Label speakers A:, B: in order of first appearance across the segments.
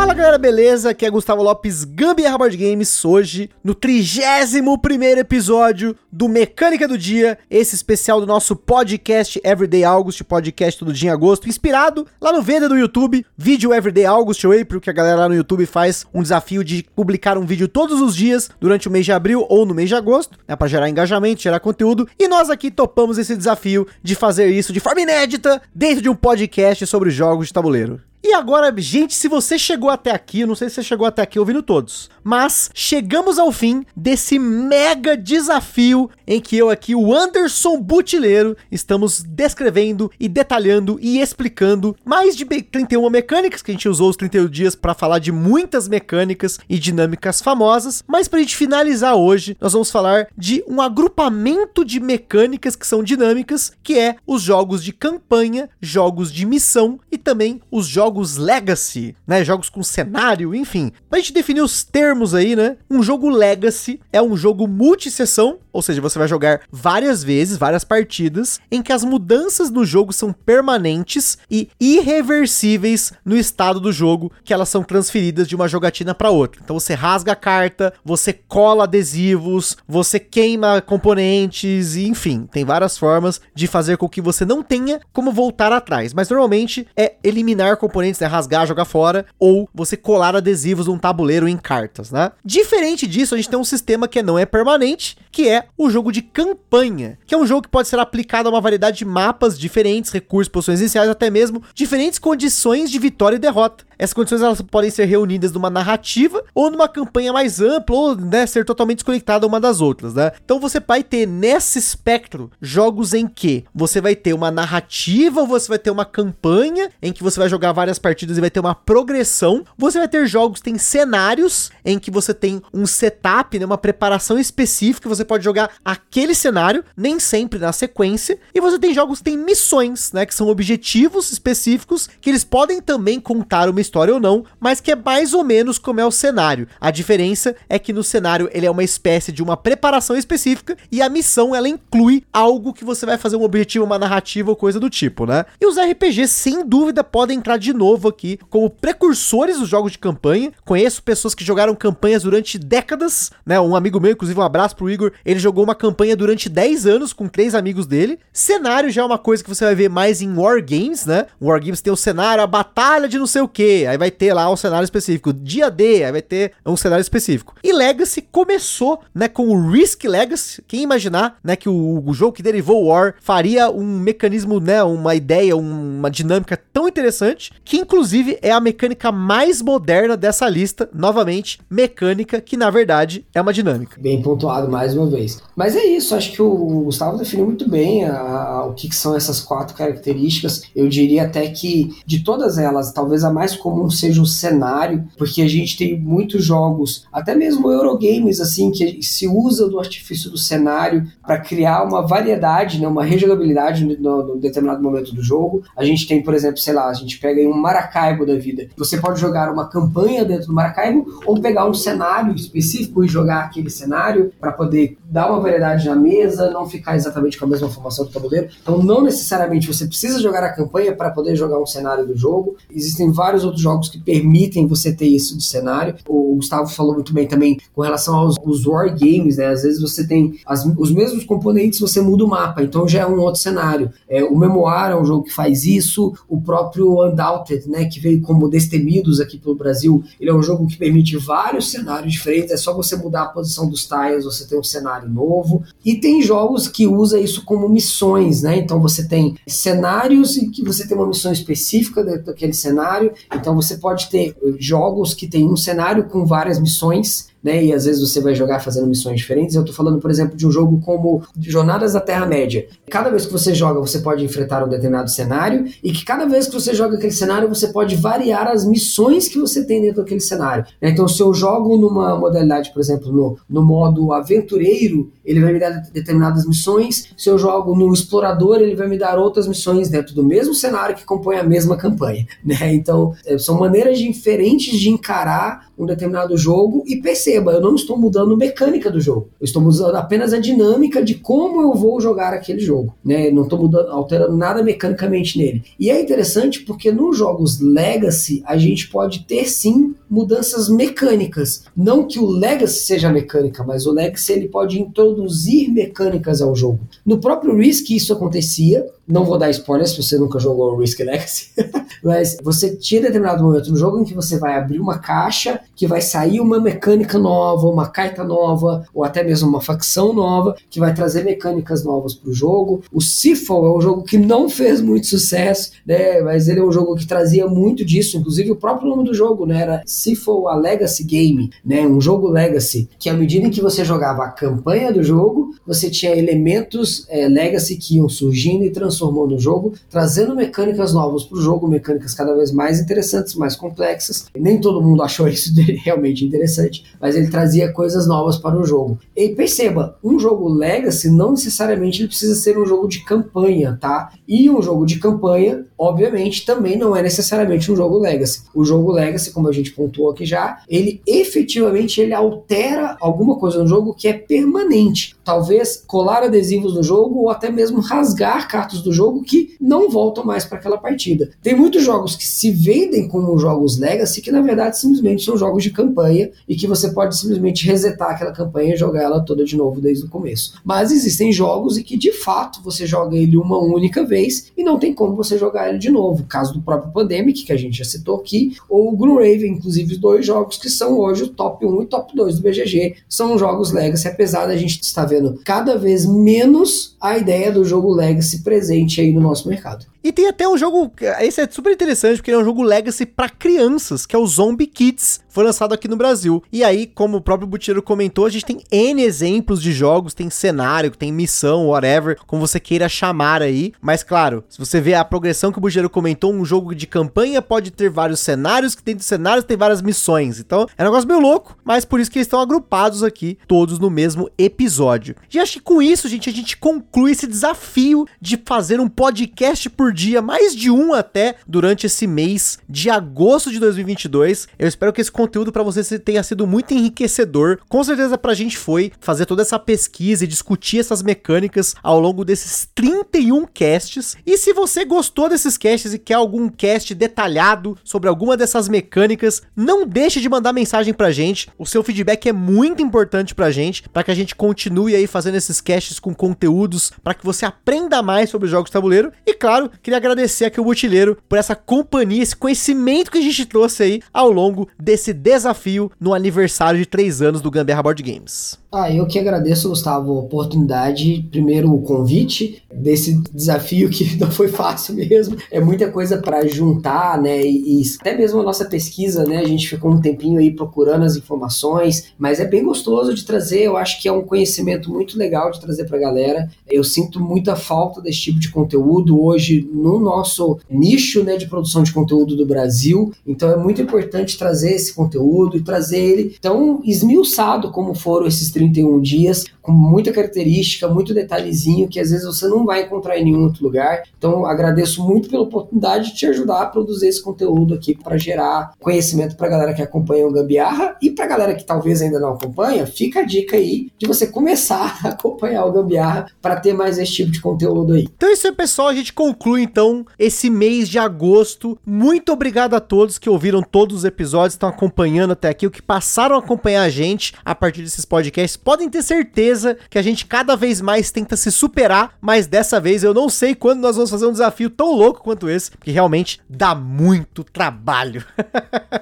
A: Fala galera, beleza? Aqui é Gustavo Lopes, Gambiarra Board Games, hoje no 31º episódio do Mecânica do Dia, esse especial do nosso podcast Everyday August, podcast todo dia em agosto, inspirado lá no Venda do YouTube, vídeo Everyday August aí, porque a galera lá no YouTube faz um desafio de publicar um vídeo todos os dias durante o mês de abril ou no mês de agosto, né, para gerar engajamento, gerar conteúdo, e nós aqui topamos esse desafio de fazer isso de forma inédita dentro de um podcast sobre jogos de tabuleiro. E agora, gente, se você chegou até aqui, não sei se você chegou até aqui ouvindo todos, mas chegamos ao fim desse mega desafio em que eu aqui, o Anderson Butileiro, estamos descrevendo e detalhando e explicando mais de 31 mecânicas, que a gente usou os 31 dias para falar de muitas mecânicas e dinâmicas famosas, mas pra gente finalizar hoje, nós vamos falar de um agrupamento de mecânicas que são dinâmicas, que é os jogos de campanha, jogos de missão também os jogos legacy, né? Jogos com cenário, enfim. Pra gente definir os termos aí, né? Um jogo legacy é um jogo multisessão, ou seja, você vai jogar várias vezes, várias partidas, em que as mudanças no jogo são permanentes e irreversíveis no estado do jogo, que elas são transferidas de uma jogatina para outra. Então você rasga a carta, você cola adesivos, você queima componentes, e enfim, tem várias formas de fazer com que você não tenha como voltar atrás. Mas normalmente é eliminar componentes, né? Rasgar, jogar fora, ou você colar adesivos num tabuleiro em cartas, né? Diferente disso, a gente tem um sistema que não é permanente, que é o jogo de campanha, que é um jogo que pode ser aplicado a uma variedade de mapas diferentes, recursos, posições iniciais, até mesmo diferentes condições de vitória e derrota. Essas condições elas podem ser reunidas numa narrativa ou numa campanha mais ampla ou né, ser totalmente desconectada uma das outras, né? Então você vai ter nesse espectro jogos em que você vai ter uma narrativa, ou você vai ter uma campanha em que você vai jogar várias partidas e vai ter uma progressão. Você vai ter jogos tem cenários em que você tem um setup, né, uma preparação específica, você pode jogar aquele cenário, nem sempre na sequência. E você tem jogos tem missões, né, que são objetivos específicos que eles podem também contar uma história ou não, mas que é mais ou menos como é o cenário. A diferença é que no cenário ele é uma espécie de uma preparação específica e a missão ela inclui algo que você vai fazer um objetivo, uma narrativa ou coisa do tipo, né? E os RPGs sem dúvida podem entrar de novo aqui como precursores dos jogos de campanha. Conheço pessoas que jogaram campanhas durante décadas, né? Um amigo meu, inclusive um abraço pro Igor, ele jogou uma campanha durante 10 anos com três amigos dele. Cenário já é uma coisa que você vai ver mais em War Games, né? War Games tem o cenário, a batalha de não sei o que, aí vai ter lá um cenário específico. Dia D, aí vai ter um cenário específico. E Legacy começou, né, com o Risk Legacy. Quem imaginar, né, que o, o jogo que derivou War faria um mecanismo, né, uma ideia, uma dinâmica tão interessante, que inclusive é a mecânica mais moderna dessa lista, novamente, mecânica que na verdade é uma dinâmica.
B: Bem pontuado mais uma vez. Mas é isso, acho que o Gustavo definiu muito bem a, a, o que, que são essas quatro características. Eu diria até que de todas elas, talvez a mais comum seja o cenário, porque a gente tem muitos jogos, até mesmo Eurogames, assim, que se usa do artifício do cenário para criar uma variedade, né, uma rejogabilidade no, no, determinado momento do jogo. A gente tem, por exemplo, sei lá, a gente pega um Maracaibo da vida. Você pode jogar uma campanha dentro do Maracaibo ou pegar um cenário específico e jogar aquele cenário para poder dar uma variedade na mesa, não ficar exatamente com a mesma formação do tabuleiro. Então, não necessariamente você precisa jogar a campanha para poder jogar um cenário do jogo. Existem vários outros jogos que permitem você ter isso de cenário. O Gustavo falou muito bem também com relação aos, aos war games, né? Às vezes você tem as, os mesmos componentes, você muda o mapa, então já é um outro cenário. É, o Memoir é um jogo que faz isso, o próprio Undoubted, né, que veio como Destemidos aqui pelo Brasil, ele é um jogo que permite vários cenários diferentes, é só você mudar a posição dos tiles, você tem um cenário novo. E tem jogos que usa isso como missões, né? Então você tem cenários em que você tem uma missão específica dentro daquele cenário, então você pode ter jogos que tem um cenário com várias missões né? E às vezes você vai jogar fazendo missões diferentes. Eu estou falando, por exemplo, de um jogo como Jornadas da Terra-média. Cada vez que você joga, você pode enfrentar um determinado cenário, e que cada vez que você joga aquele cenário, você pode variar as missões que você tem dentro daquele cenário. Né? Então, se eu jogo numa modalidade, por exemplo, no, no modo aventureiro, ele vai me dar determinadas missões. Se eu jogo no explorador, ele vai me dar outras missões dentro do mesmo cenário que compõe a mesma campanha. Né? Então, é, são maneiras diferentes de encarar um determinado jogo e perceba, eu não estou mudando mecânica do jogo. Eu estou mudando apenas a dinâmica de como eu vou jogar aquele jogo, né? Não estou mudando, alterando nada mecanicamente nele. E é interessante porque nos jogos Legacy a gente pode ter sim mudanças mecânicas. Não que o Legacy seja mecânica, mas o Legacy ele pode introduzir mecânicas ao jogo. No próprio Risk isso acontecia, não vou dar spoiler se você nunca jogou Risk Legacy, mas você tinha determinado momento no jogo em que você vai abrir uma caixa, que vai sair uma mecânica nova, uma carta nova, ou até mesmo uma facção nova, que vai trazer mecânicas novas para o jogo. O Sifal é um jogo que não fez muito sucesso, né, mas ele é um jogo que trazia muito disso, inclusive o próprio nome do jogo, né, era Sifal a Legacy Game, né, um jogo Legacy, que à medida em que você jogava a campanha do jogo, você tinha elementos é, Legacy que iam surgindo e transformando transformou no jogo, trazendo mecânicas novas para o jogo, mecânicas cada vez mais interessantes, mais complexas. Nem todo mundo achou isso realmente interessante, mas ele trazia coisas novas para o jogo. E perceba, um jogo Legacy não necessariamente ele precisa ser um jogo de campanha, tá? E um jogo de campanha, obviamente, também não é necessariamente um jogo Legacy. O jogo Legacy, como a gente pontuou aqui já, ele efetivamente ele altera alguma coisa no jogo que é permanente. Talvez colar adesivos no jogo ou até mesmo rasgar cartas do jogo que não voltam mais para aquela partida. Tem muitos jogos que se vendem como jogos Legacy que na verdade simplesmente são jogos de campanha e que você pode simplesmente resetar aquela campanha e jogar ela toda de novo desde o começo. Mas existem jogos em que de fato você joga ele uma única vez e não tem como você jogar ele de novo. Caso do próprio Pandemic, que a gente já citou aqui, ou o Gloomraven, inclusive dois jogos que são hoje o top 1 e top 2 do BGG, são jogos Legacy, apesar da gente estar vendo cada vez menos a ideia do jogo Legacy presente aí no nosso mercado.
A: E tem até um jogo, esse é super interessante porque ele é um jogo legacy para crianças, que é o Zombie Kids, foi lançado aqui no Brasil. E aí, como o próprio Butireiro comentou, a gente tem N exemplos de jogos, tem cenário, tem missão, whatever, como você queira chamar aí. Mas claro, se você vê a progressão que o Butireiro comentou, um jogo de campanha pode ter vários cenários, que dentro dos cenários tem várias missões. Então, é um negócio meio louco, mas por isso que eles estão agrupados aqui, todos no mesmo episódio. E acho que com isso, gente, a gente conclui esse desafio de fazer um podcast por por dia, mais de um até, durante esse mês de agosto de 2022. Eu espero que esse conteúdo para você tenha sido muito enriquecedor. Com certeza pra gente foi fazer toda essa pesquisa e discutir essas mecânicas ao longo desses 31 casts. E se você gostou desses casts e quer algum cast detalhado sobre alguma dessas mecânicas, não deixe de mandar mensagem pra gente. O seu feedback é muito importante pra gente, para que a gente continue aí fazendo esses casts com conteúdos para que você aprenda mais sobre jogos de tabuleiro e claro, queria agradecer aqui o Botileiro por essa companhia, esse conhecimento que a gente trouxe aí ao longo desse desafio no aniversário de 3 anos do Gambiarra Board Games.
B: Ah, eu que agradeço, Gustavo, a oportunidade, primeiro o convite desse desafio que não foi fácil mesmo. É muita coisa para juntar, né? E, e, até mesmo a nossa pesquisa, né? A gente ficou um tempinho aí procurando as informações, mas é bem gostoso de trazer. Eu acho que é um conhecimento muito legal de trazer para a galera. Eu sinto muita falta desse tipo de conteúdo hoje no nosso nicho, né, de produção de conteúdo do Brasil. Então é muito importante trazer esse conteúdo e trazer ele tão esmiuçado como foram esses 31 dias, com muita característica, muito detalhezinho que às vezes você não vai encontrar em nenhum outro lugar. Então agradeço muito pela oportunidade de te ajudar a produzir esse conteúdo aqui para gerar conhecimento para a galera que acompanha o Gambiarra e para a galera que talvez ainda não acompanha, fica a dica aí de você começar a acompanhar o Gambiarra para ter mais esse tipo de conteúdo aí.
A: Então é isso aí, pessoal, a gente conclui então esse mês de agosto. Muito obrigado a todos que ouviram todos os episódios, estão acompanhando até aqui, o que passaram a acompanhar a gente a partir desses podcasts vocês podem ter certeza que a gente cada vez mais tenta se superar, mas dessa vez eu não sei quando nós vamos fazer um desafio tão louco quanto esse, porque realmente dá muito trabalho.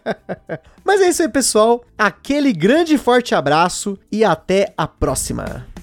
A: mas é isso aí, pessoal. Aquele grande e forte abraço e até a próxima.